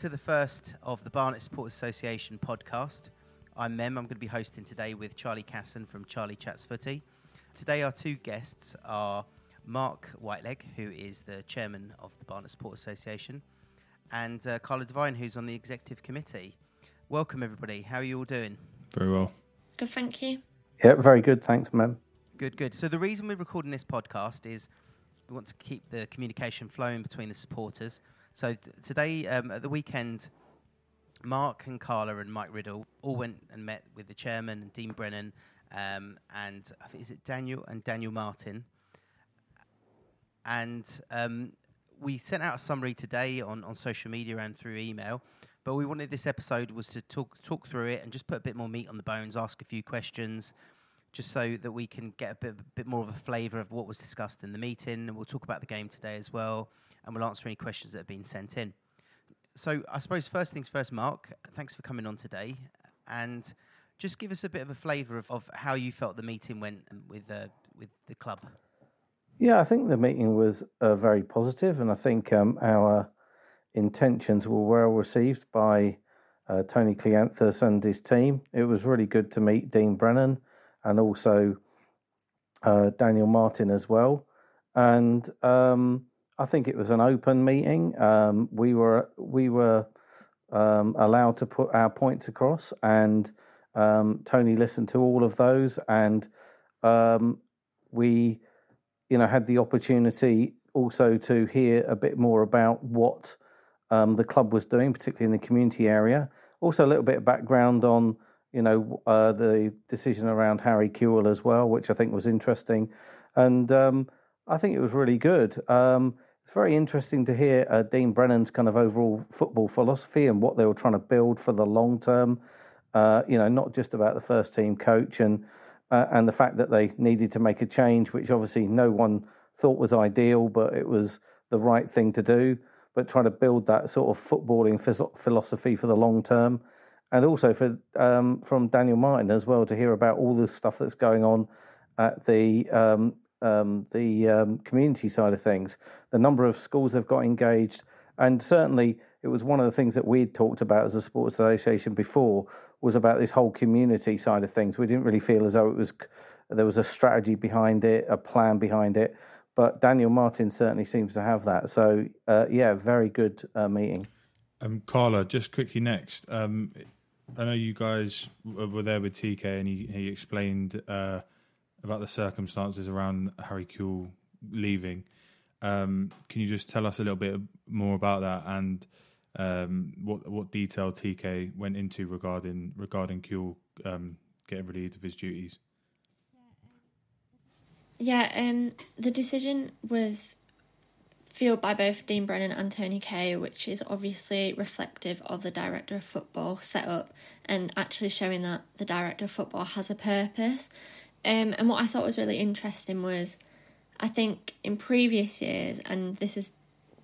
Welcome to the first of the Barnet Sports Association podcast. I'm Mem. I'm going to be hosting today with Charlie Casson from Charlie Chats Footy. Today, our two guests are Mark Whiteleg, who is the chairman of the Barnet Sports Association, and uh, Carla Devine, who's on the executive committee. Welcome, everybody. How are you all doing? Very well. Good, thank you. Yeah, very good. Thanks, Mem. Good, good. So, the reason we're recording this podcast is we want to keep the communication flowing between the supporters. So, today, um, at the weekend, Mark and Carla and Mike Riddle all went and met with the chairman, Dean Brennan, um, and is it Daniel and Daniel Martin? And um, we sent out a summary today on, on social media and through email. But we wanted this episode was to talk talk through it and just put a bit more meat on the bones, ask a few questions, just so that we can get a bit, a bit more of a flavour of what was discussed in the meeting. And we'll talk about the game today as well, and we'll answer any questions that have been sent in. So I suppose first things first, Mark. Thanks for coming on today, and just give us a bit of a flavour of, of how you felt the meeting went with uh, with the club. Yeah, I think the meeting was uh, very positive, and I think um, our intentions were well received by uh, Tony Kleanthous and his team. It was really good to meet Dean Brennan and also uh, Daniel Martin as well. And um, I think it was an open meeting. Um, we were we were um, allowed to put our points across, and um, Tony listened to all of those, and um, we, you know, had the opportunity also to hear a bit more about what um, the club was doing, particularly in the community area. Also, a little bit of background on you know uh, the decision around Harry Kewell as well, which I think was interesting, and um, I think it was really good. Um, it's very interesting to hear uh, Dean Brennan's kind of overall football philosophy and what they were trying to build for the long term. Uh, you know, not just about the first team coach and uh, and the fact that they needed to make a change, which obviously no one thought was ideal, but it was the right thing to do but trying to build that sort of footballing philosophy for the long term. And also for um, from Daniel Martin as well to hear about all the stuff that's going on at the um, um, the um, community side of things, the number of schools they've got engaged, and certainly it was one of the things that we'd talked about as a sports association before was about this whole community side of things. We didn't really feel as though it was there was a strategy behind it, a plan behind it, but Daniel Martin certainly seems to have that. So uh, yeah, very good uh, meeting. Um, Carla, just quickly next. Um, I know you guys were there with TK, and he he explained uh, about the circumstances around Harry Kewell leaving. Um, can you just tell us a little bit more about that and um, what what detail TK went into regarding regarding Kewell um, getting relieved of his duties? Yeah, um, the decision was fueled by both Dean Brennan and Tony Kay, which is obviously reflective of the director of football setup and actually showing that the director of football has a purpose. Um, and what I thought was really interesting was, I think in previous years, and this has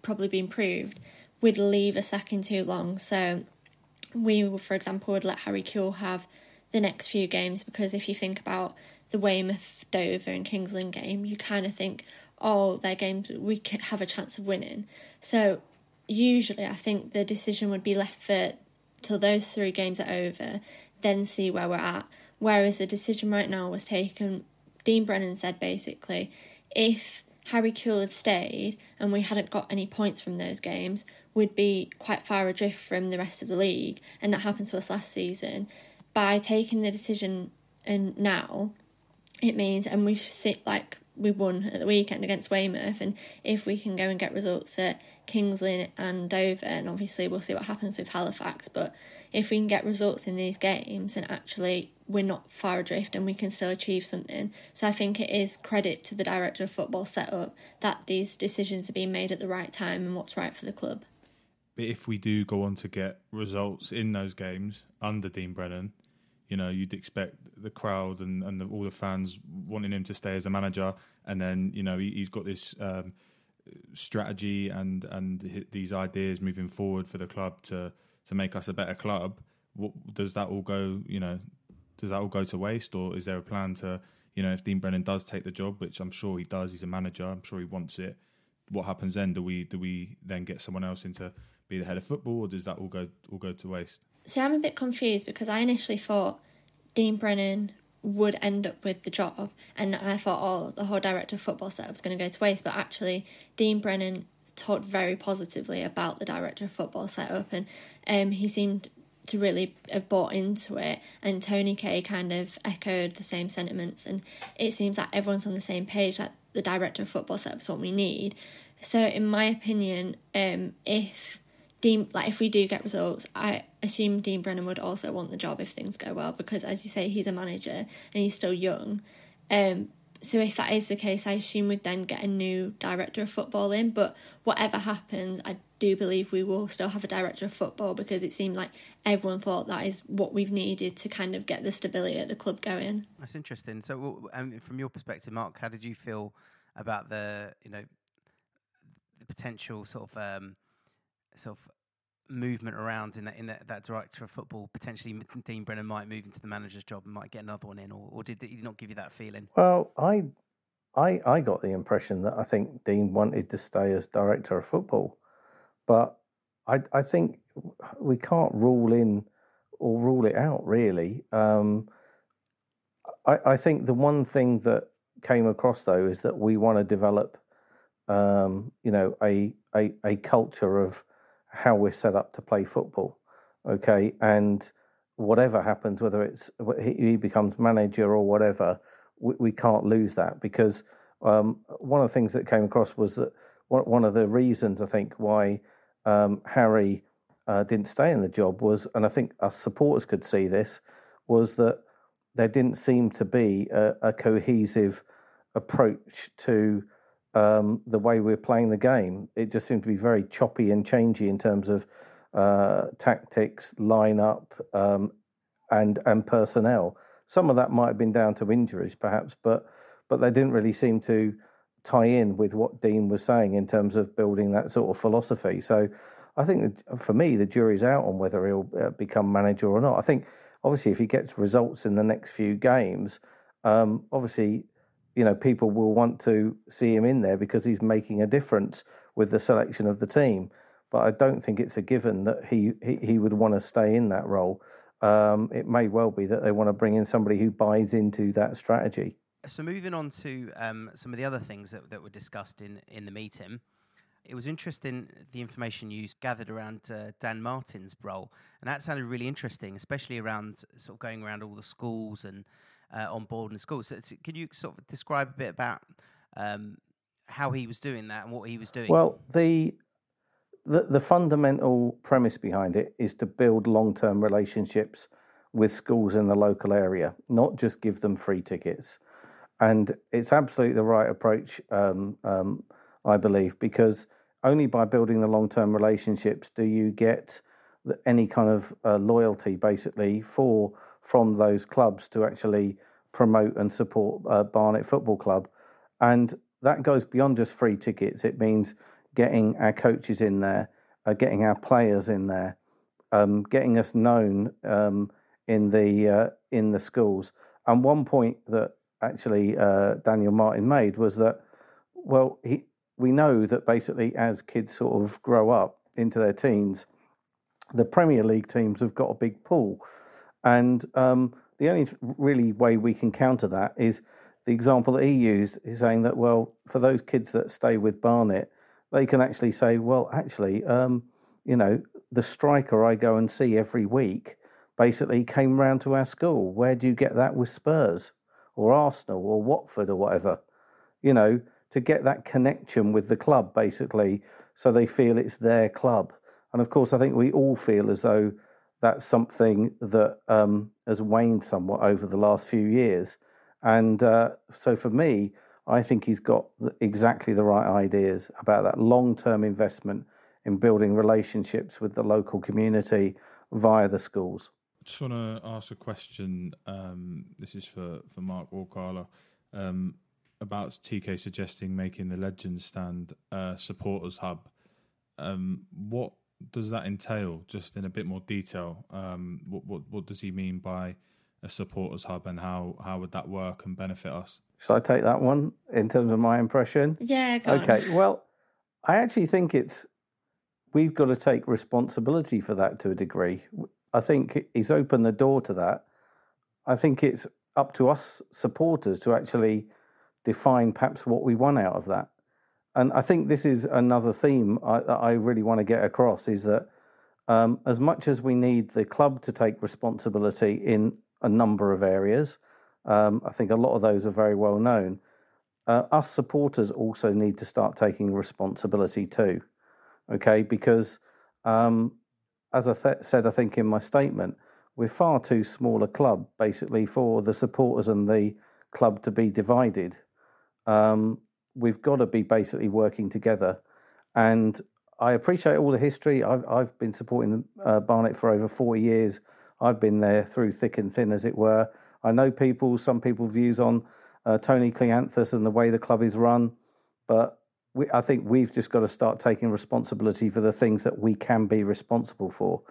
probably been proved, we'd leave a second too long. So we, for example, would let Harry Kewell have the next few games because if you think about the Weymouth, Dover, and Kings Lynn game, you kind of think, oh, their games we could have a chance of winning. So usually, I think the decision would be left for till those three games are over, then see where we're at. Whereas the decision right now was taken. Dean Brennan said basically, if Harry Kewell had stayed and we hadn't got any points from those games, we'd be quite far adrift from the rest of the league, and that happened to us last season. By taking the decision and now it means, and we've seen like we won at the weekend against Weymouth, and if we can go and get results at Kings Lynn and Dover, and obviously we'll see what happens with Halifax, but if we can get results in these games, and actually we're not far adrift and we can still achieve something. So I think it is credit to the director of football setup that these decisions are being made at the right time and what's right for the club. But if we do go on to get results in those games under Dean Brennan, you know, you'd expect the crowd and, and the, all the fans wanting him to stay as a manager, and then you know he, has got this um, strategy and and these ideas moving forward for the club to to make us a better club. What, does that all go? You know, does that all go to waste, or is there a plan to you know if Dean Brennan does take the job, which I'm sure he does, he's a manager, I'm sure he wants it. what happens then? Do we do we then get someone else in to be the head of football, or does that all go all go to waste? See, I'm a bit confused because I initially thought Dean Brennan would end up with the job, and I thought, oh, the whole director of football setup is going to go to waste. But actually, Dean Brennan talked very positively about the director of football setup, and um, he seemed to really have bought into it. And Tony Kay kind of echoed the same sentiments, and it seems like everyone's on the same page that the director of football setup is what we need. So, in my opinion, um, if Dean, like if we do get results, I assume Dean Brennan would also want the job if things go well because, as you say, he's a manager and he's still young. Um, so if that is the case, I assume we'd then get a new director of football in. But whatever happens, I do believe we will still have a director of football because it seemed like everyone thought that is what we've needed to kind of get the stability at the club going. That's interesting. So, um, from your perspective, Mark, how did you feel about the you know the potential sort of um, sort of movement around in that in that, that director of football potentially Dean Brennan might move into the manager's job and might get another one in or, or did he not give you that feeling? Well I I I got the impression that I think Dean wanted to stay as director of football. But I I think we can't rule in or rule it out really. Um, I, I think the one thing that came across though is that we want to develop um, you know a, a a culture of how we're set up to play football. Okay, and whatever happens, whether it's he becomes manager or whatever, we, we can't lose that because um, one of the things that came across was that one of the reasons I think why um, Harry uh, didn't stay in the job was, and I think us supporters could see this, was that there didn't seem to be a, a cohesive approach to um, the way we're playing the game. It just seemed to be very choppy and changey in terms of uh, tactics, lineup, um, and and personnel. Some of that might have been down to injuries, perhaps, but but they didn't really seem to tie in with what Dean was saying in terms of building that sort of philosophy. So I think for me, the jury's out on whether he'll uh, become manager or not. I think obviously if he gets results in the next few games, um, obviously you know, people will want to see him in there because he's making a difference with the selection of the team. But I don't think it's a given that he he, he would want to stay in that role. Um, it may well be that they want to bring in somebody who buys into that strategy. So moving on to um, some of the other things that, that were discussed in, in the meeting, it was interesting the information you gathered around uh, Dan Martin's role, and that sounded really interesting, especially around sort of going around all the schools and uh, on board in school. So, so, could you sort of describe a bit about um, how he was doing that and what he was doing? Well, the the, the fundamental premise behind it is to build long term relationships with schools in the local area, not just give them free tickets. And it's absolutely the right approach, um, um, I believe, because only by building the long term relationships do you get any kind of uh, loyalty, basically, for from those clubs to actually promote and support uh, Barnet Football Club. And that goes beyond just free tickets. It means getting our coaches in there, uh, getting our players in there, um, getting us known um, in the uh, in the schools. And one point that actually uh, Daniel Martin made was that, well, he, we know that basically as kids sort of grow up into their teens, the Premier League teams have got a big pool and um, the only really way we can counter that is the example that he used is saying that, well, for those kids that stay with Barnet, they can actually say, well, actually, um, you know, the striker I go and see every week basically came round to our school. Where do you get that with Spurs or Arsenal or Watford or whatever? You know, to get that connection with the club, basically, so they feel it's their club. And of course, I think we all feel as though that's something that um, has waned somewhat over the last few years. And uh, so for me, I think he's got exactly the right ideas about that long term investment in building relationships with the local community via the schools. I just want to ask a question. Um, this is for, for Mark or um, about TK suggesting making the Legends Stand uh, supporters hub. Um, what does that entail? Just in a bit more detail, um, what, what what does he mean by a supporters hub, and how how would that work and benefit us? Shall I take that one in terms of my impression? Yeah. okay. On. Well, I actually think it's we've got to take responsibility for that to a degree. I think he's opened the door to that. I think it's up to us supporters to actually define perhaps what we want out of that. And I think this is another theme I, that I really want to get across is that um, as much as we need the club to take responsibility in a number of areas, um, I think a lot of those are very well known. Uh, us supporters also need to start taking responsibility too okay? Because um, as I th- said, I think in my statement, we're far too small a club basically for the supporters and the club to be divided. Um, we've got to be basically working together. And I appreciate all the history. I've, I've been supporting uh, Barnet for over 40 years. I've been there through thick and thin, as it were. I know people, some people's views on uh, Tony Kleanthous and the way the club is run, but we, I think we've just got to start taking responsibility for the things that we can be responsible for.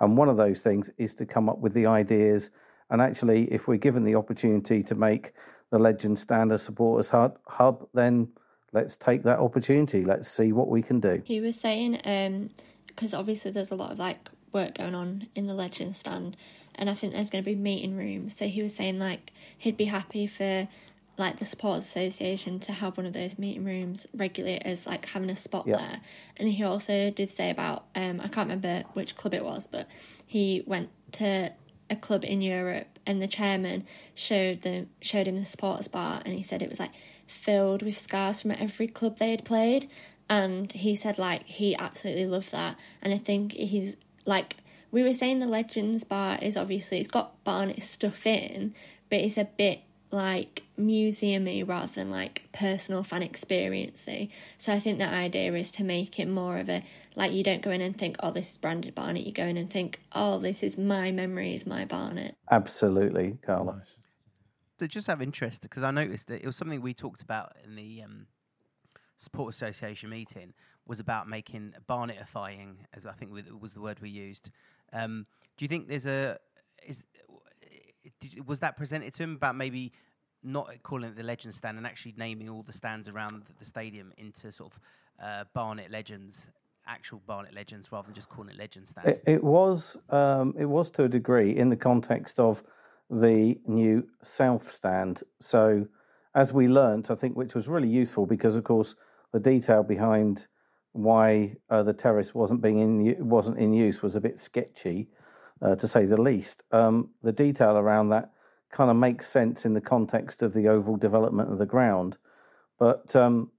And one of those things is to come up with the ideas. And actually, if we're given the opportunity to make the Legend Standard Supporters Hub, then let's take that opportunity. Let's see what we can do. He was saying, because um, obviously there's a lot of like work going on in the Legend Stand, and I think there's going to be meeting rooms. So he was saying like he'd be happy for like the sports association to have one of those meeting rooms regularly as like having a spot yep. there and he also did say about um i can't remember which club it was but he went to a club in europe and the chairman showed them showed him the sports bar and he said it was like filled with scars from every club they had played. And he said like he absolutely loved that. And i think he's like we were saying the legends bar is obviously it's got barnet stuff in but it's a bit like museumy rather than like personal fan experiency. So I think the idea is to make it more of a like you don't go in and think, oh, this is branded Barnet. You go in and think, oh, this is my memories, my Barnet. Absolutely, Carla. To just have interest, because I noticed that it was something we talked about in the um, support association meeting was about making Barnetifying, as I think was the word we used. Um, do you think there's a is did, was that presented to him about maybe not calling it the Legends stand and actually naming all the stands around the stadium into sort of uh, Barnet legends, actual Barnet legends, rather than just calling it legend stand? It, it was. Um, it was to a degree in the context of the new South stand. So, as we learnt, I think, which was really useful because, of course, the detail behind why uh, the terrace wasn't being in wasn't in use was a bit sketchy uh, to say the least. Um, the detail around that kind of makes sense in the context of the overall development of the ground, but um,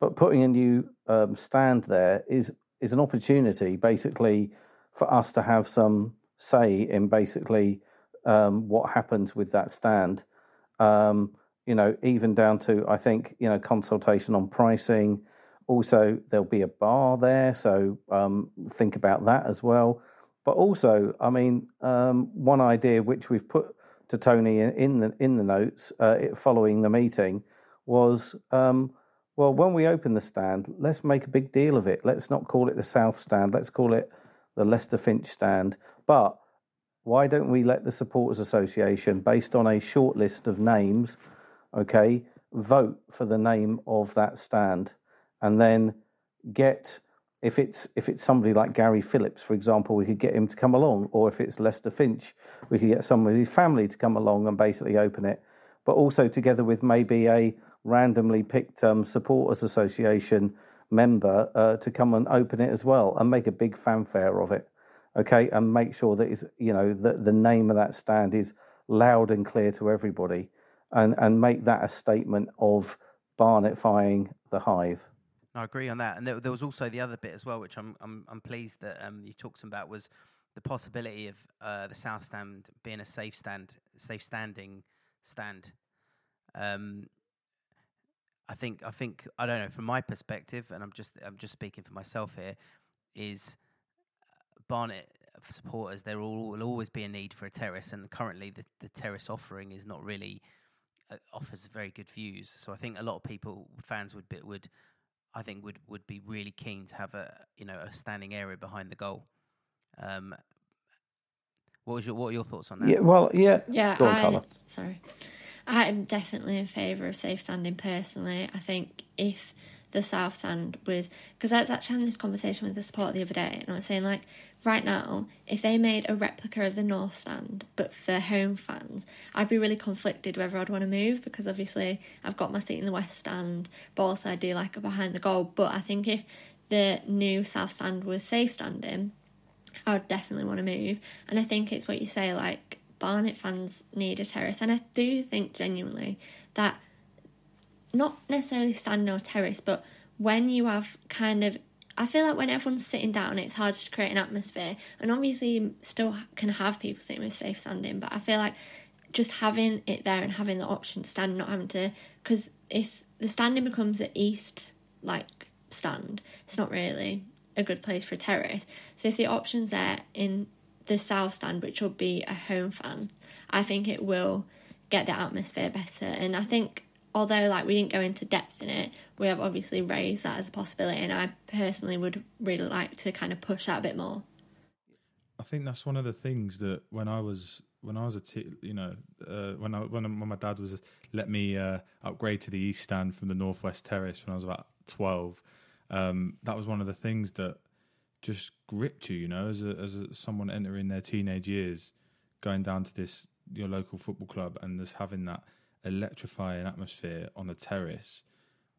but putting a new um, stand there is is an opportunity, basically, for us to have some say in basically um, what happens with that stand. Um, you know, even down to I think you know consultation on pricing. Also, there'll be a bar there, so um, think about that as well. But also, I mean, um, one idea which we've put to Tony in the in the notes uh, following the meeting was, um, well, when we open the stand, let's make a big deal of it. Let's not call it the South Stand. Let's call it the Lester Finch Stand. But why don't we let the Supporters Association, based on a short list of names, okay, vote for the name of that stand, and then get if it's if it's somebody like Gary Phillips, for example, we could get him to come along, or if it's Lester Finch, we could get some of his family to come along and basically open it. But also together with maybe a randomly picked um, supporters association member uh, to come and open it as well and make a big fanfare of it. Okay, and make sure that is you know that the name of that stand is loud and clear to everybody, and and make that a statement of Barnetifying the hive. I agree on that, and there, there, was also the other bit as well, which I'm I'm, I'm pleased that um, you talked about was the possibility of uh, the south stand being a safe stand, safe standing stand. Um, I think I think I don't know from my perspective, and I'm just I'm just speaking for myself here. Is uh, Barnet supporters there will always be a need for a terrace, and currently the the terrace offering is not really uh, offers very good views. So I think a lot of people fans would would I think would would be really keen to have a you know a standing area behind the goal. Um, what was your what are your thoughts on that? Yeah, well, yeah, yeah. On, I, sorry, I'm definitely in favour of safe standing. Personally, I think if the south stand was because I was actually having this conversation with the support the other day, and I was saying like right now, if they made a replica of the north stand but for home fans, I'd be really conflicted whether I'd want to move because obviously I've got my seat in the west stand, but also I do like it behind the goal. But I think if the new south stand was safe standing, I would definitely want to move. And I think it's what you say, like Barnet fans need a terrace, and I do think genuinely that not necessarily standing or terrace, but when you have kind of I feel like when everyone's sitting down, it's hard to create an atmosphere. And obviously, you still can have people sitting with safe standing, but I feel like just having it there and having the option to stand, not having to. Because if the standing becomes an east like stand, it's not really a good place for a terrace. So if the option's there in the south stand, which will be a home fan, I think it will get the atmosphere better. And I think although like we didn't go into depth in it, we have obviously raised that as a possibility, and I personally would really like to kind of push that a bit more. I think that's one of the things that when I was when I was a t- you know uh, when I when, my dad was let me uh, upgrade to the east stand from the northwest terrace when I was about twelve, um, that was one of the things that just gripped you, you know, as a, as a, someone entering their teenage years, going down to this your local football club and just having that electrifying atmosphere on the terrace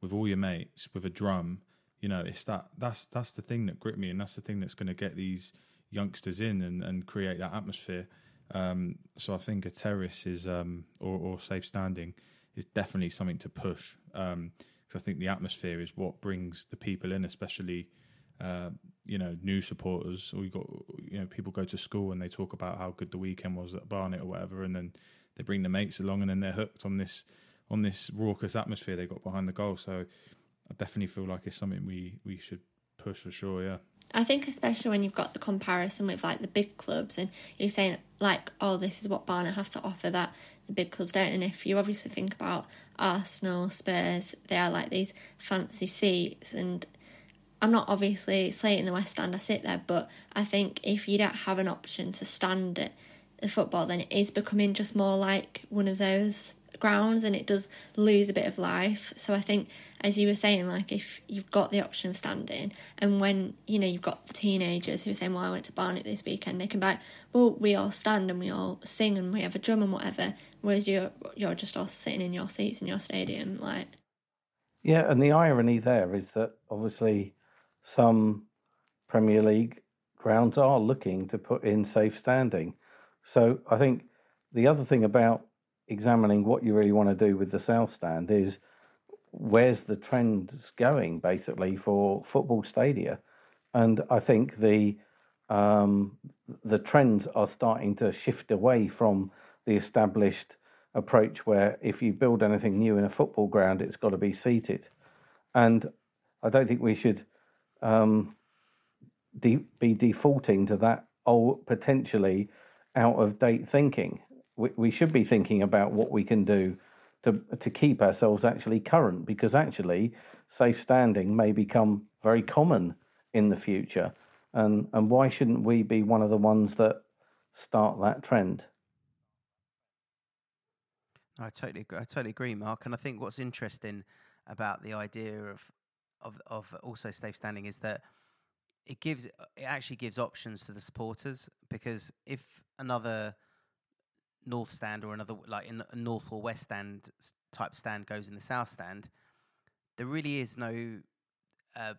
with all your mates with a drum. You know, it's that that's that's the thing that gripped me, and that's the thing that's going to get these youngsters in and, and create that atmosphere. Um, so I think a terrace is um, or, or safe standing is definitely something to push because um, I think the atmosphere is what brings the people in, especially uh, you know new supporters. Or you got you know people go to school and they talk about how good the weekend was at Barnet or whatever, and then they bring the mates along and then they're hooked on this on this raucous atmosphere they got behind the goal. So I definitely feel like it's something we we should push for sure. Yeah. I think especially when you've got the comparison with like the big clubs and you're saying like, oh, this is what Barnet have to offer that the big clubs don't. And if you obviously think about Arsenal, Spurs, they are like these fancy seats. And I'm not obviously slating the West Stand, I sit there, but I think if you don't have an option to stand the football, then it is becoming just more like one of those grounds and it does lose a bit of life. So I think, as you were saying, like if you've got the option of standing, and when you know you've got the teenagers who are saying, "Well, I went to Barnet this weekend," they can be like, "Well, we all stand and we all sing and we have a drum and whatever," whereas you're you're just all sitting in your seats in your stadium, like. Yeah, and the irony there is that obviously some Premier League grounds are looking to put in safe standing. So I think the other thing about examining what you really want to do with the South Stand is where's the trends going basically for football stadia, and I think the um, the trends are starting to shift away from the established approach where if you build anything new in a football ground, it's got to be seated, and I don't think we should um, de- be defaulting to that old potentially out of date thinking we, we should be thinking about what we can do to to keep ourselves actually current because actually safe standing may become very common in the future and and why shouldn't we be one of the ones that start that trend I totally agree. I totally agree, Mark. And I think what's interesting about the idea of of of also safe standing is that it gives it actually gives options to the supporters because if another north stand or another like in a north or west stand type stand goes in the south stand, there really is no. Uh,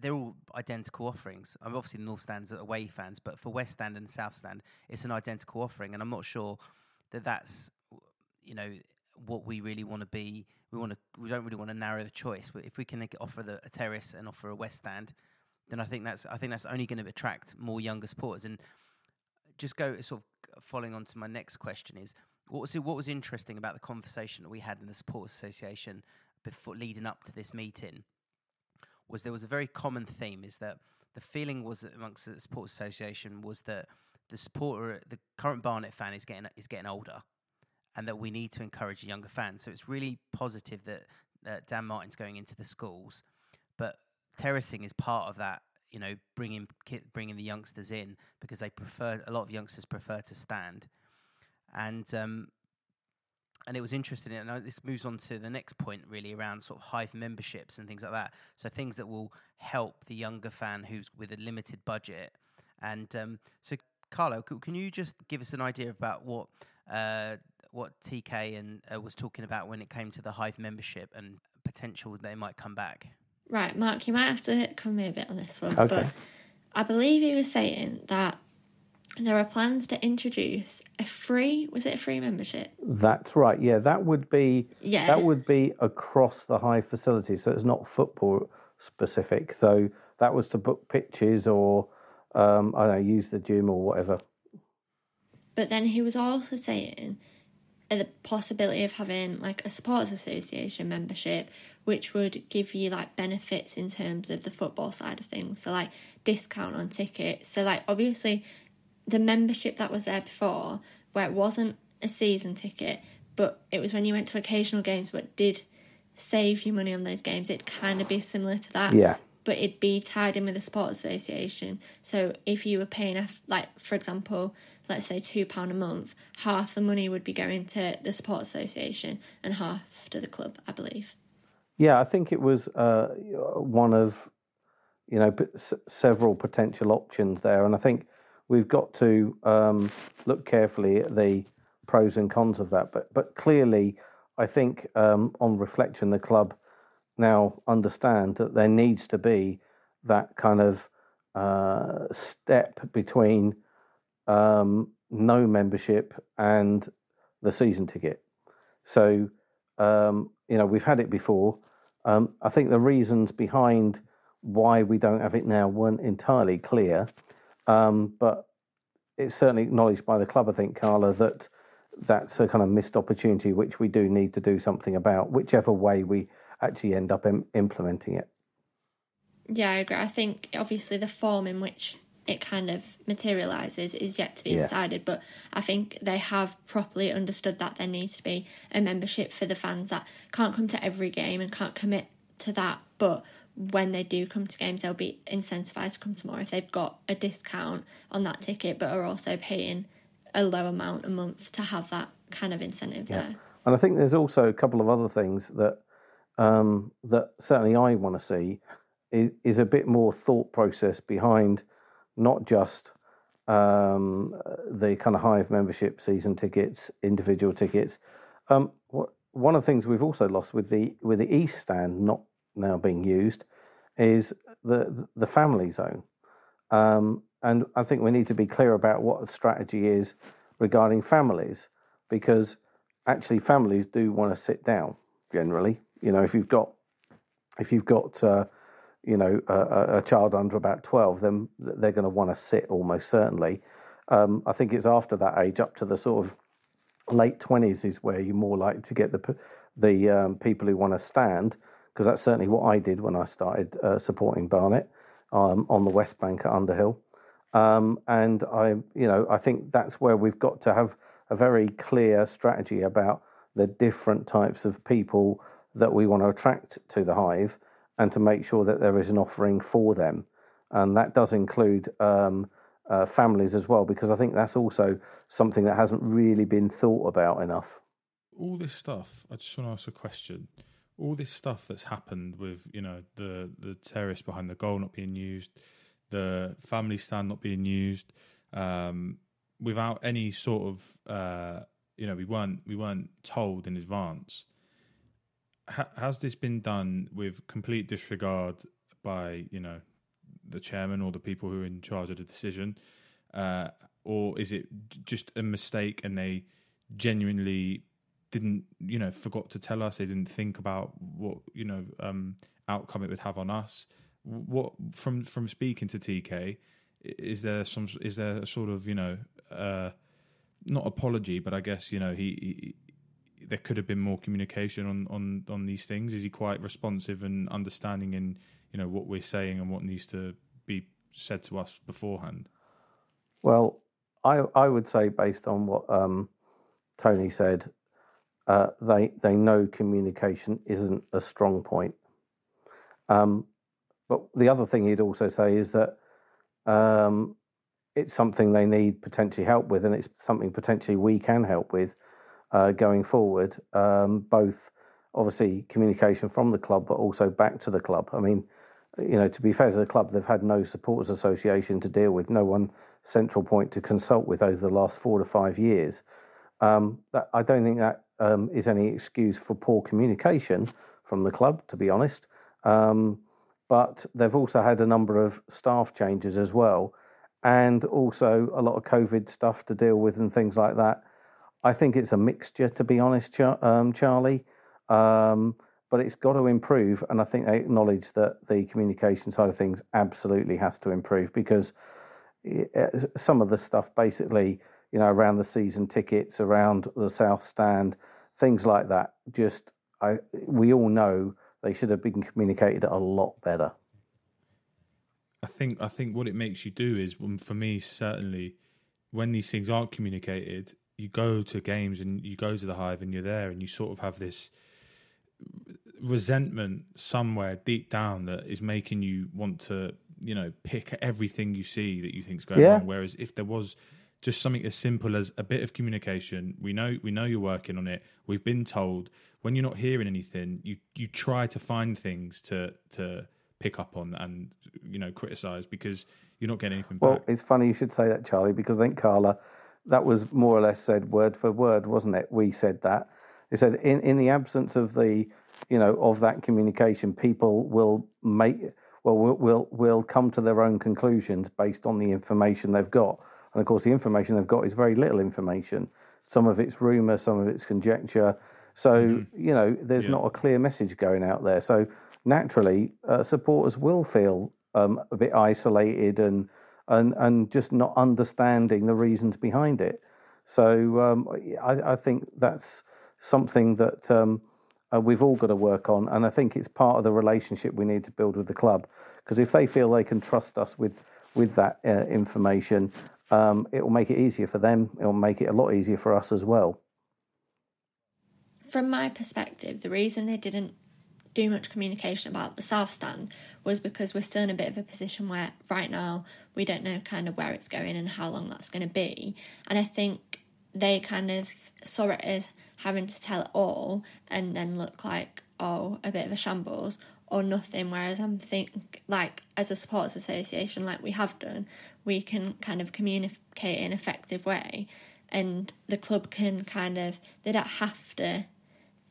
they're all identical offerings. I'm obviously the north stands are away fans, but for west stand and south stand, it's an identical offering, and I'm not sure that that's you know what we really want to be. We want to. We don't really want to narrow the choice. If we can offer the, a terrace and offer a west stand, then I think that's I think that's only going to attract more younger supporters. And just go sort of following on to my next question is what was what was interesting about the conversation that we had in the Supporters Association before leading up to this meeting was there was a very common theme is that the feeling was amongst the Supporters Association was that the supporter the current Barnet fan is getting is getting older and that we need to encourage younger fans so it's really positive that, that Dan Martin's going into the schools but terracing is part of that you know, bringing bringing the youngsters in because they prefer a lot of youngsters prefer to stand, and um, and it was interesting. And this moves on to the next point, really around sort of Hive memberships and things like that. So things that will help the younger fan who's with a limited budget. And um, so, Carlo, can you just give us an idea about what uh, what TK and uh, was talking about when it came to the Hive membership and potential they might come back? Right, Mark, you might have to come me a bit on this one, Okay. but I believe he was saying that there are plans to introduce a free was it a free membership? That's right. Yeah, that would be Yeah. that would be across the Hive facility, so it's not football specific. So that was to book pitches or um, I don't know, use the gym or whatever. But then he was also saying the possibility of having like a sports association membership, which would give you like benefits in terms of the football side of things. So like discount on tickets. So like obviously the membership that was there before, where it wasn't a season ticket, but it was when you went to occasional games, but did save you money on those games. It'd kind of be similar to that Yeah, but it'd be tied in with the sports association. So if you were paying, a, like for example, let's say two pound a month, half the money would be going to the sports association and half to the club, I believe. yeah. I think it was uh, one of you know several potential options there, and I think we've got to um, look carefully at the pros and cons of that. But but clearly, I think um, on reflection, the club now understand that there needs to be that kind of uh, step between um, no membership and the season ticket. So um, you know we've had it before. Um, I think the reasons behind why we don't have it now weren't entirely clear, um, but it's certainly acknowledged by the club. I think Carla that that's a kind of missed opportunity which we do need to do something about, whichever way we actually end up Im- implementing it. Yeah, I agree. I think obviously the form in which it kind of materializes is yet to be Yeah. decided, but I think they have properly understood that there needs to be a membership for the fans that can't come to every game and can't commit to that, but when they do come to games, they'll be incentivized to come to more if they've got a discount on that ticket, but are also paying a low amount a month to have that kind of incentive there. And I think there's also a couple of other things that um, that certainly I want to see is, is a bit more thought process behind not just um, the kind of Hive membership season tickets, individual tickets. Um, one of the things we've also lost with the with the East stand not now being used is the the family zone. Um, and I think we need to be clear about what the strategy is regarding families, because actually families do want to sit down generally. You know, if you've got if you've got uh, you know a, a- child under about twelve, then they're going to want to sit almost certainly. Um, I think it's after that age, up to the sort of late twenties, is where you're more likely to get the the um, people who want to stand, because that's certainly what I did when I started uh, supporting Barnet um, on the West Bank at Underhill. Um, and I, you know, I think that's where we've got to have a very clear strategy about the different types of people that we want to attract to the hive, and to make sure that there is an offering for them, and that does include um, uh, families as well, because I think that's also something that hasn't really been thought about enough. all this stuff, I just want to ask a question. All this stuff that's happened with, you know, the the terrace behind the goal not being used, the family stand not being used, um, without any sort of, uh, you know, we weren't we weren't told in advance. Ha- has this been done with complete disregard by, you know, the chairman or the people who are in charge of the decision, uh, or is it just a mistake and they genuinely didn't you know forgot to tell us? They didn't think about what you know um outcome it would have on us? What from from speaking to tk is there some is there a sort of you know uh not apology but i guess you know he, he there could have been more communication on on on these things is he quite responsive and understanding in you know what we're saying and what needs to be said to us beforehand Well, I I would say based on what um, Tony said, uh, they they know communication isn't a strong point. Um, but the other thing he'd also say is that um, it's something they need potentially help with, and it's something potentially we can help with. Uh, going forward, um, both obviously communication from the club, but also back to the club. I mean, you know, to be fair to the club, they've had no supporters association to deal with, no one central point to consult with over the last four to five years. Um, that, I don't think that um, is any excuse for poor communication from the club, to be honest. Um, but they've also had a number of staff changes as well, and also a lot of COVID stuff to deal with and things like that. I think it's a mixture, to be honest, Char- um, Charlie. Um, but it's got to improve, and I think they acknowledge that the communication side of things absolutely has to improve because some of the stuff, basically, you know, around the season tickets, around the South Stand, things like that, just I we all know they should have been communicated a lot better. I think I think what it makes you do is, for me, certainly, when these things aren't communicated, you go to games and you go to the hive and you're there and you sort of have this resentment somewhere deep down that is making you want to, you know, pick everything you see that you think's going yeah. wrong. Whereas if there was just something as simple as a bit of communication, we know we know you're working on it. We've been told when you're not hearing anything, you you try to find things to to pick up on and you know criticize because you're not getting anything well, back. it's funny you should say that, Charlie, because I think Carla, that was more or less said word for word, wasn't it? We said that. It said in in the absence of the you know of that communication, people will make well will will will come to their own conclusions based on the information they've got. And of course, the information they've got is very little information. Some of it's rumor, some of it's conjecture. So mm-hmm. you know, there's yeah. not a clear message going out there. So naturally, uh, supporters will feel um, a bit isolated and and and just not understanding the reasons behind it. So um, I, I, think that's something that um, uh, we've all got to work on, and I think it's part of the relationship we need to build with the club. Because if they feel they can trust us with with that uh, information, um, it will make it easier for them. It will make it a lot easier for us as well. From my perspective, the reason they didn't do much communication about the South Stand was because we're still in a bit of a position where right now we don't know kind of where it's going and how long that's going to be. And I think they kind of saw it as having to tell it all and then look like, oh, a bit of a shambles or nothing. Whereas I'm think like as a sports association, like we have done, we can kind of communicate in an effective way and the club can kind of they don't have to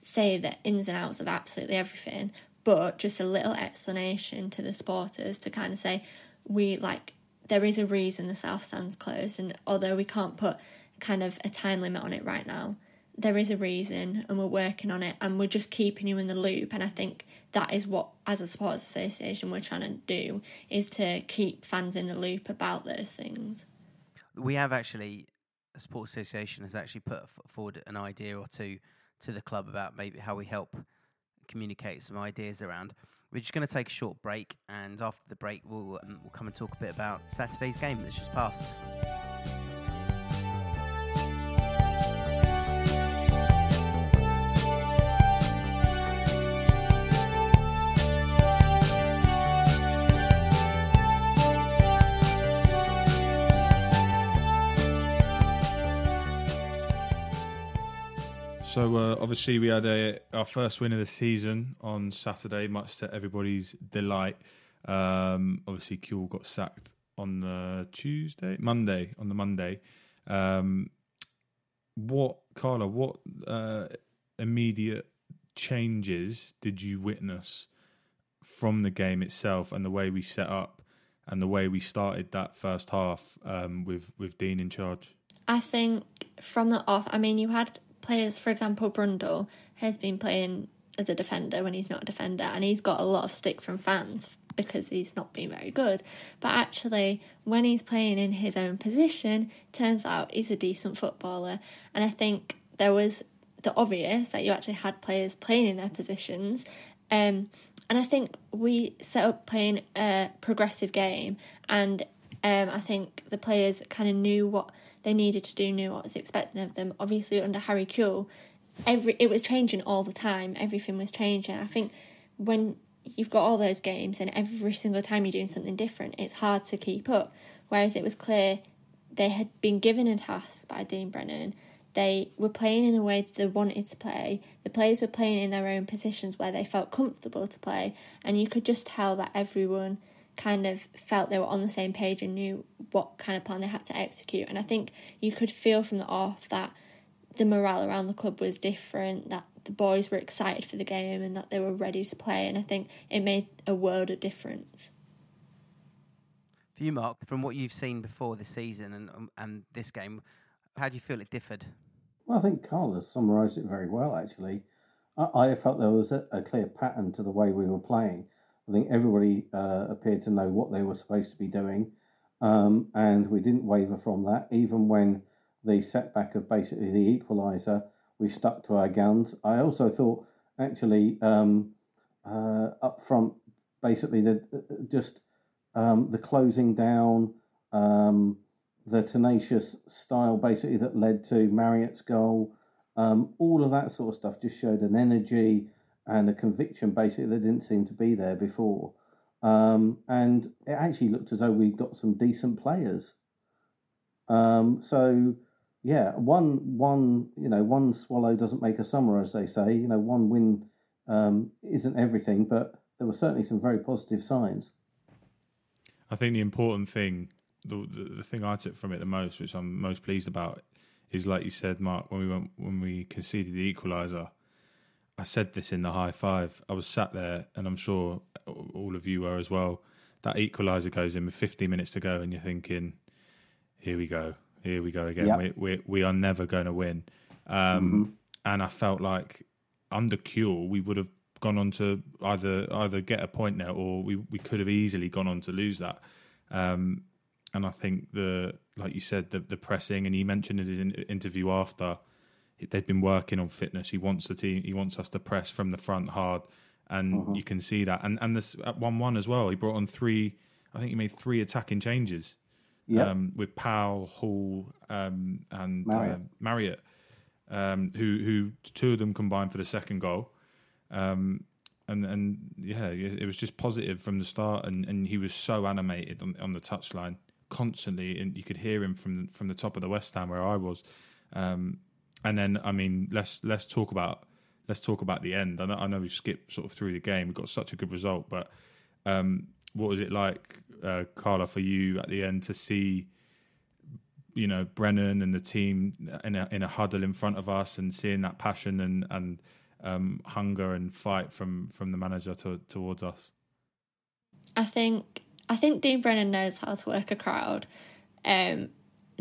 say the ins and outs of absolutely everything, but just a little explanation to the supporters to kind of say we like there is a reason the south stand's closed and although we can't put kind of a time limit on it right now. There is a reason, and we're working on it, and we're just keeping you in the loop. And I think that is what, as a sports association, we're trying to do is to keep fans in the loop about those things. We have actually, a sports association has actually put forward an idea or two to the club about maybe how we help communicate some ideas around. We're just going to take a short break, and after the break, we'll, um, we'll come and talk a bit about Saturday's game that's just passed. So uh, obviously we had a, our first win of the season on Saturday, much to everybody's delight. Um, obviously, Kewell got sacked on the Tuesday, Monday, on the Monday. Um, what, Carla? What uh, immediate changes did you witness from the game itself and the way we set up and the way we started that first half um, with with Dean in charge? I think from the off, I mean, you had players, for example, Brundle has been playing as a defender when he's not a defender, and he's got a lot of stick from fans because he's not been very good. But actually, when he's playing in his own position, turns out he's a decent footballer. And I think there was the obvious that you actually had players playing in their positions. Um, and I think we set up playing a progressive game, and um, I think the players kind of knew what they needed to do, knew what was expected of them. Obviously, under Harry Kewell, every it was changing all the time. Everything was changing. I think when you've got all those games and every single time you're doing something different, it's hard to keep up. Whereas it was clear they had been given a task by Dean Brennan. They were playing in a way they wanted to play. The players were playing in their own positions where they felt comfortable to play, and you could just tell that everyone kind of felt they were on the same page and knew what kind of plan they had to execute. And I think you could feel from the off that the morale around the club was different, that the boys were excited for the game and that they were ready to play. And I think it made a world of difference. For you, Mark, from what you've seen before this season and um, and this game, how do you feel it differed? Well, I think Carlos summarised it very well, actually. I, I felt there was a, a, clear pattern to the way we were playing. I think everybody uh, appeared to know what they were supposed to be doing, um, and we didn't waver from that. Even when the setback of basically the equaliser, we stuck to our guns. I also thought, actually, um, uh, up front, basically, the just um, the closing down, um, the tenacious style, basically that led to Marriott's goal. Um, all of that sort of stuff just showed an energy and a conviction basically that didn't seem to be there before. Um, and it actually looked as though we got some decent players. Um, so yeah, one one you know one swallow doesn't make a summer, as they say. You know, one win um, isn't everything, but there were certainly some very positive signs. I think the important thing, the, the, the thing I took from it the most, which I'm most pleased about, is like you said, Mark, when we went when we conceded the equaliser I said this in the high five. I was sat there, and I'm sure all of you were as well. That equaliser goes in with 15 minutes to go, and you're thinking, "Here we go, here we go again. Yep. We, we we are never going to win." Um, mm-hmm. And I felt like under Kewell, we would have gone on to either either get a point now, or we we could have easily gone on to lose that. Um, and I think the like you said, the the pressing, and he mentioned it in an interview after they've been working on fitness. He wants the team. He wants us to press from the front hard, and mm-hmm. you can see that. And and this at one one as well. He brought on three. I think he made three attacking changes. Yep. Um, with Powell, Hall, um, and Marriott, uh, Marriott um, who who two of them combined for the second goal. Um, and and yeah, it was just positive from the start, and, and he was so animated on, on the touchline constantly, and you could hear him from from the top of the West Stand where I was. Um, and then I mean, let's let's talk about let's talk about the end. I know, I know we've skipped sort of through the game. We got such a good result, but um, what was it like, uh, Carla, for you at the end to see? You know Brennan and the team in a, in a huddle in front of us, and seeing that passion and and um, hunger and fight from from the manager to, towards us. I think I think Dean Brennan knows how to work a crowd. Um,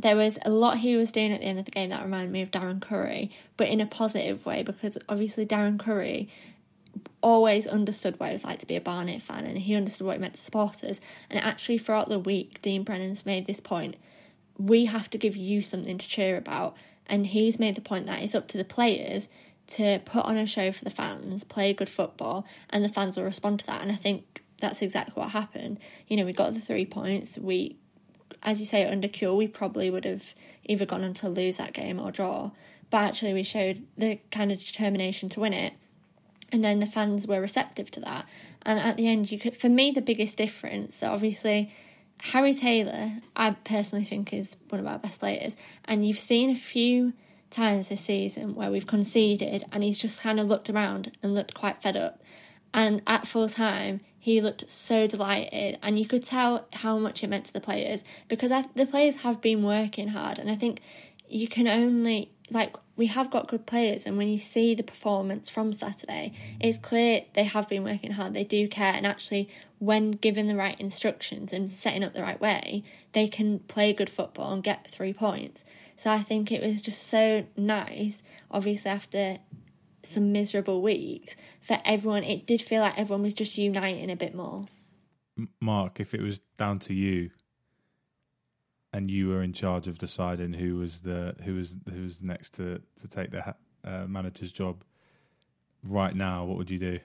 there was a lot he was doing at the end of the game that reminded me of Darren Currie, but in a positive way because obviously Darren Currie always understood what it was like to be a Barnet fan and he understood what it meant to supporters. And actually, throughout the week, Dean Brennan's made this point we have to give you something to cheer about. And he's made the point that it's up to the players to put on a show for the fans, play good football, and the fans will respond to that. And I think that's exactly what happened. You know, we got the three points, we as you say, under Kewell, we probably would have either gone on to lose that game or draw. But actually, we showed the kind of determination to win it. And then the fans were receptive to that. And at the end, you could, for me, the biggest difference, obviously, Harry Taylor, I personally think is one of our best players. And you've seen a few times this season where we've conceded and he's just kind of looked around and looked quite fed up. And at full time, he looked so delighted, and you could tell how much it meant to the players because I, the players have been working hard, and I think you can only like we have got good players, and when you see the performance from Saturday, it's clear they have been working hard. They do care, and actually, when given the right instructions and setting up the right way, they can play good football and get three points. So I think it was just so nice. Obviously, after some miserable weeks for everyone. It did feel like everyone was just uniting a bit more. Mark, if it was down to you, and you were in charge of deciding who was the who was who was next to to take the uh, manager's job right now, what would you do?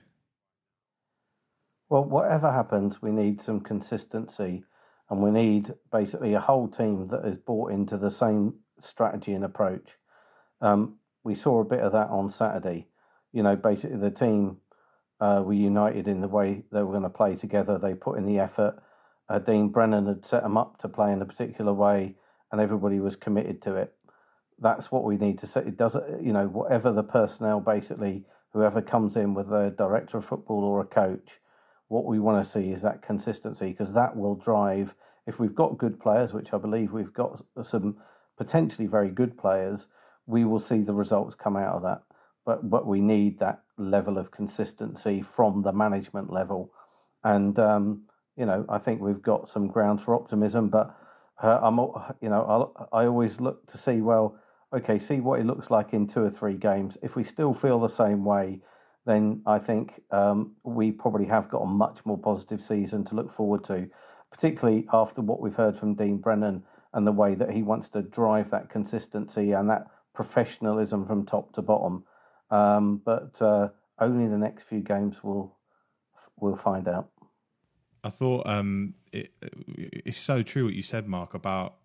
Well, whatever happens, we need some consistency, and we need basically a whole team that is bought into the same strategy and approach. Um, we saw a bit of that on Saturday. You know, basically the team uh, were united in the way they were going to play together. They put in the effort. Uh, Dean Brennan had set them up to play in a particular way, and everybody was committed to it. that's what we need to say. It doesn't, you know, whatever the personnel, basically, whoever comes in with a director of football or a coach, what we want to see is that consistency because that will drive. If we've got good players, which I believe we've got some potentially very good players, we will see the results come out of that. But but we need that level of consistency from the management level, and um, you know I think we've got some grounds for optimism. But uh, I'm you know i I always look to see well okay see what it looks like in two or three games. If we still feel the same way, then I think um, we probably have got a much more positive season to look forward to, particularly after what we've heard from Dean Brennan and the way that he wants to drive that consistency and that professionalism from top to bottom. Um, but uh, only the next few games will we'll find out. I thought um, it, it's so true what you said, Mark, about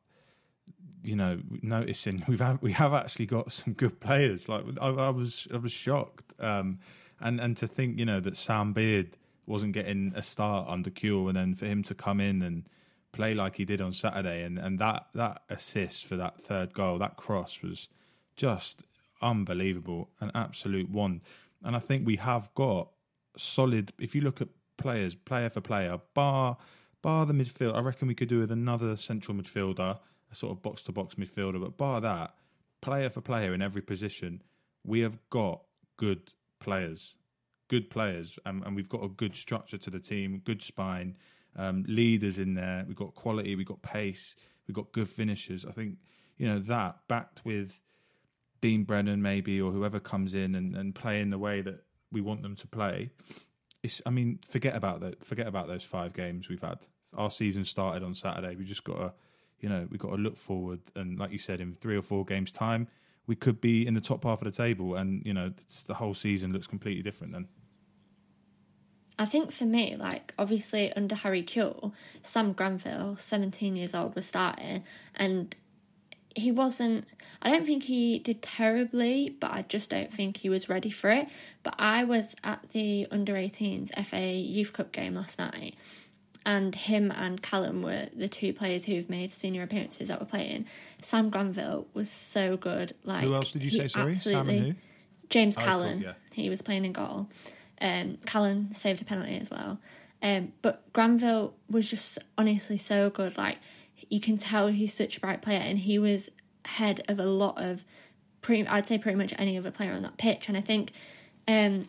you know noticing we've had, we have actually got some good players. Like I, I was I was shocked, um, and and to think you know that Sam Beard wasn't getting a start under Kewell, and then for him to come in and play like he did on Saturday, and, and that that assist for that third goal, that cross was just unbelievable, an absolute one. And I think we have got solid. If you look at players, player for player, bar bar the midfield, I reckon we could do with another central midfielder, a sort of box to box midfielder. But bar that, player for player in every position, we have got good players, good players, and, and we've got a good structure to the team, good spine um, leaders in there. We've got quality, we've got pace, we've got good finishers. I think, you know, that backed with Dean Brennan maybe or whoever comes in and, and play in the way that we want them to play. It's, I mean, forget about that. Forget about those five games we've had. Our season started on Saturday. We just got to, you know, we've got to look forward. And like you said, in three or four games' time, we could be in the top half of the table. And you know, the whole season looks completely different then. I think for me, like obviously under Harry Kewell, Sam Granville, 17 years old, was starting, and he wasn't. I don't think he did terribly, but I just don't think he was ready for it. But I was at the under 18s FA Youth Cup game last night, and him and Callum were the two players who've made senior appearances that were playing. Sam Granville was so good. Like who else did you say? Sorry, Sam and who? James oh, Callan. Cool, yeah. He was playing in goal. Um, Callan saved a penalty as well. Um, but Granville was just honestly so good. Like you can tell he's such a bright player, and he was head of a lot of, pretty, I'd say pretty much any other player on that pitch. And I think, um,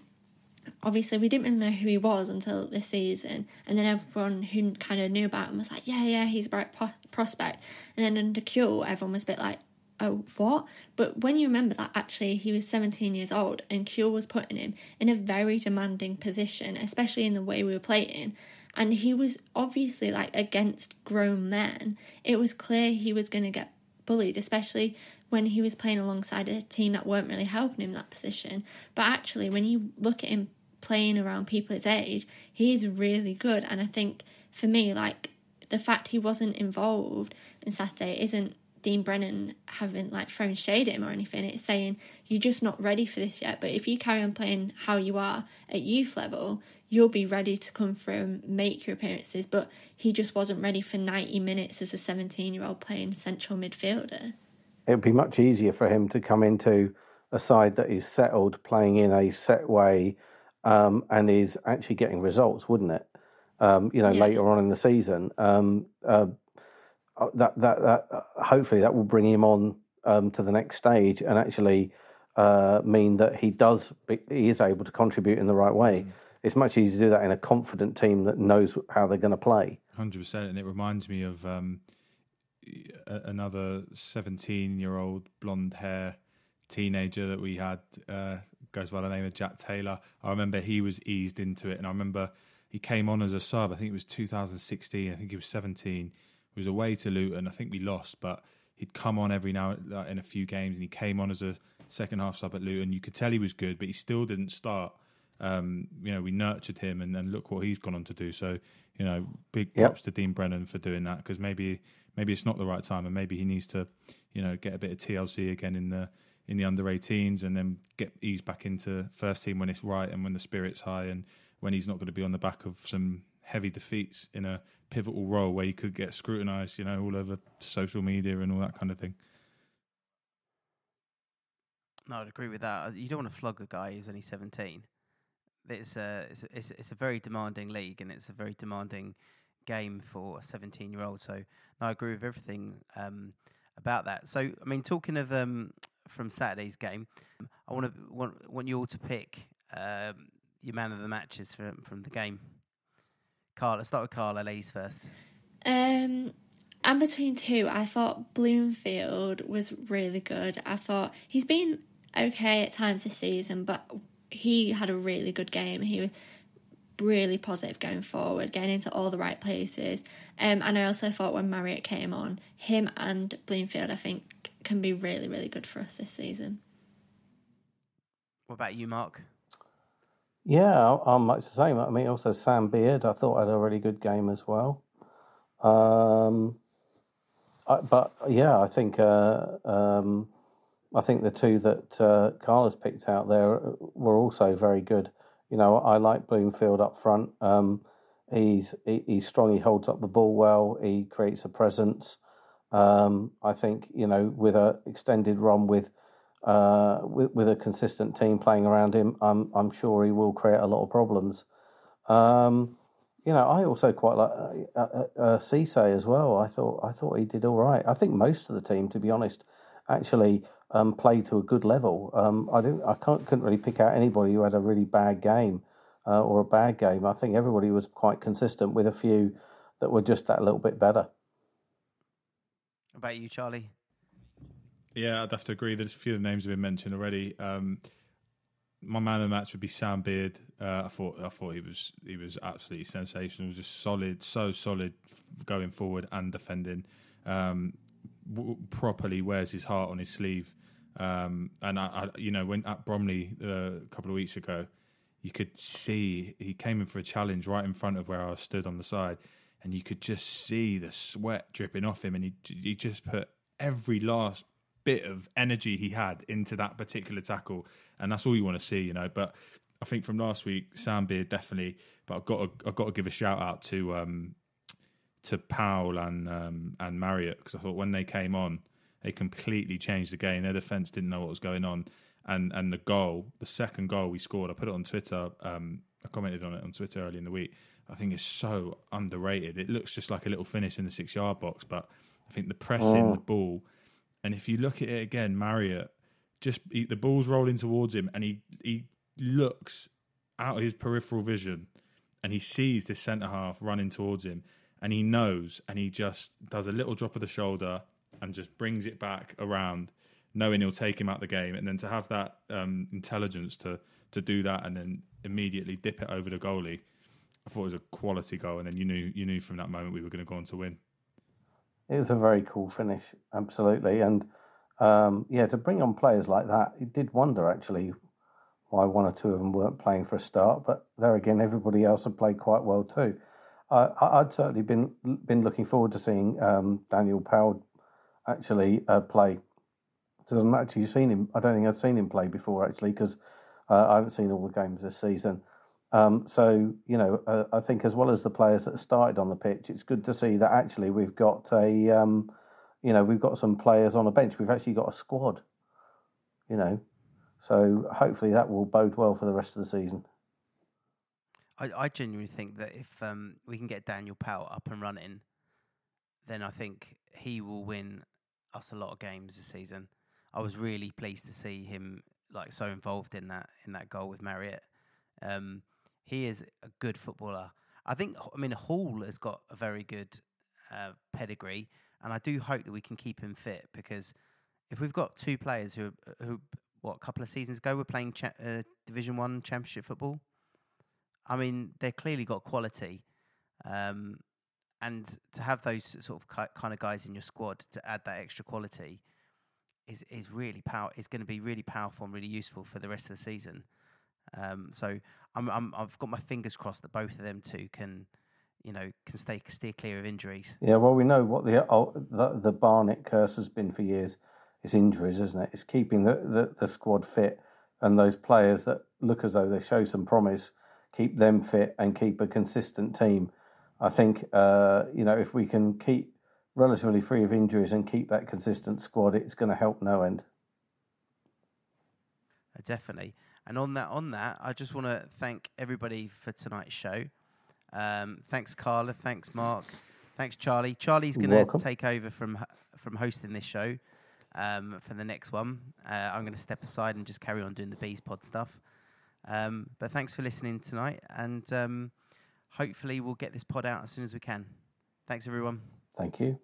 obviously we didn't really know who he was until this season, and then everyone who kind of knew about him was like, yeah, yeah, he's a bright pro- prospect. And then under Kewell, everyone was a bit like, oh, what? But when you remember that actually he was 17 years old and Kewell was putting him in a very demanding position, especially in the way we were playing, and he was obviously like against grown men, it was clear he was going to get bullied, especially when he was playing alongside a team that weren't really helping him in that position. But actually, when you look at him playing around people his age, he is really good. And I think for me, like the fact he wasn't involved in Saturday isn't Dean Brennan having like thrown shade at him or anything. It's saying you're just not ready for this yet. But if you carry on playing how you are at youth level, you'll be ready to come through and make your appearances. But he just wasn't ready for 90 minutes as a 17 year old playing central midfielder. It would be much easier for him to come into a side that is settled, playing in a set way, um, and is actually getting results, wouldn't it? Um, you know, yeah. later on in the season. Um, uh, uh, that that that uh, hopefully that will bring him on um, to the next stage and actually uh, mean that he does he is able to contribute in the right way. Mm. It's much easier to do that in a confident team that knows how they're going to play. Hundred percent, and it reminds me of um, another seventeen-year-old blonde hair teenager that we had uh, goes by the name of Jack Taylor. I remember he was eased into it, and I remember he came on as a sub. I think it was 2016. I think he was 17 He was away to Luton. I think we lost, but he'd come on every now uh, in a few games, and he came on as a second half sub at Luton. You could tell he was good, but he still didn't start. Um, you know, we nurtured him, and, then look what he's gone on to do. So, you know, big props yep. to Dean Brennan for doing that because maybe maybe it's not the right time, and maybe he needs to, you know, get a bit of TLC again in the in the under 18s, and then get ease back into first team when it's right and when the spirit's high, and when he's not going to be on the back of some heavy defeats in a pivotal role where he could get scrutinised, you know, all over social media and all that kind of thing. No, I'd agree with that. You don't want to flog a guy who's only 17. It's a, it's, it's, a, it's a very demanding league and it's a very demanding game for a 17 year old. So, no, I agree with everything um, about that. So, I mean, talking of um, from Saturday's game, I want to want, want you all to pick um, your man of the matches from, from the game. Carl, let's start with Carla, ladies first. Um, between two. I thought Bloomfield was really good. I thought he's been okay at times this season, but he had a really good game. He was really positive going forward, getting into all the right places. Um, and I also thought when Marriott came on, him and Bloomfield, I think, can be really, really good for us this season. What about you, Mark? Yeah, I'm much the same. I mean, also Sam Beard, I thought had a really good game as well. Um, I, but yeah, I think uh, um, I think the two that uh, Carla's picked out there were also very good. You know, I like Bloomfield up front. Um, he's he. He holds up the ball well. He creates a presence. Um, I think you know with a extended run with, uh, with with a consistent team playing around him, I'm I'm sure he will create a lot of problems. Um, you know, I also quite like uh, uh, uh, Cisse as well. I thought I thought he did all right. I think most of the team, to be honest, actually um, played to a good level. Um, I didn't, I can't, couldn't really pick out anybody who had a really bad game uh, or a bad game. I think everybody was quite consistent, with a few that were just that little bit better. About you, Charlie? Yeah, I'd have to agree. There's a few of the names have been mentioned already. Um, my man of the match would be Sam Beard. Uh, I thought I thought he was he was absolutely sensational. He was just solid, so solid going forward and defending. Um, w- properly wears his heart on his sleeve. Um, and I, I, you know, when at Bromley uh, a couple of weeks ago, you could see he came in for a challenge right in front of where I stood on the side, and you could just see the sweat dripping off him, and he he just put every last bit of energy he had into that particular tackle, and that's all you want to see, you know. But I think from last week, Sam Beard definitely. But I've got to, I've got to give a shout out to um, to Powell and um, and Marriott because I thought when they came on, they completely changed the game. Their defense didn't know what was going on, and and the goal, the second goal we scored, I put it on Twitter. Um, I commented on it on Twitter early in the week. I think it's so underrated. It looks just like a little finish in the six yard box, but I think the pressing oh. the ball and if you look at it again, Marriott just he, the ball's rolling towards him, and he he looks out of his peripheral vision, and he sees this centre half running towards him, and he knows, and he just does a little drop of the shoulder and just brings it back around, knowing he'll take him out the game, and then to have that um, intelligence to to do that, and then immediately dip it over the goalie. I thought it was a quality goal, and then you knew you knew from that moment we were going to go on to win it was a very cool finish, absolutely. And um, yeah, to bring on players like that, it did wonder actually why one or two of them weren't playing for a start. But there again, everybody else had played quite well too. Uh, I'd certainly been been looking forward to seeing um, Daniel Powell actually uh, play. I've actually seen him. I don't think I'd seen him play before actually, because uh, I haven't seen all the games this season. Um, so you know, uh, I think as well as the players that started on the pitch, it's good to see that actually we've got a, um, you know, we've got some players on a bench. We've actually got a squad. You know, so hopefully that will bode well for the rest of the season. I, I genuinely think that if um, we can get Daniel Powell up and running, then I think he will win us a lot of games this season. I was really pleased to see him like so involved in that in that goal with Marriott. Um, he is a good footballer. I think, I mean, Hall has got a very good uh, pedigree, and I do hope that we can keep him fit because if we've got two players who, who what, a couple of seasons ago were playing cha- uh, Division One Championship football, I mean, they've clearly got quality. Um, and to have those sort of ki- kind of guys in your squad to add that extra quality is is really power is going to be really powerful and really useful for the rest of the season. Um, so I'm, I'm I've got my fingers crossed that both of them two can, you know, can stay steer clear of injuries. Yeah, well, we know what the oh, the, the Barnet curse has been for years. It's injuries, isn't it? It's keeping the, the, the squad fit and those players that look as though they show some promise, keep them fit and keep a consistent team. I think uh, you know if we can keep relatively free of injuries and keep that consistent squad, it's going to help no end. definitely. And on that, on that, I just want to thank everybody for tonight's show. Um, thanks, Carla. Thanks, Mark. Thanks, Charlie. Charlie's going to take over from from hosting this show um, for the next one. Uh, I'm going to step aside and just carry on doing the bees pod stuff. Um, but thanks for listening tonight, and um, hopefully we'll get this pod out as soon as we can. Thanks, everyone. Thank you.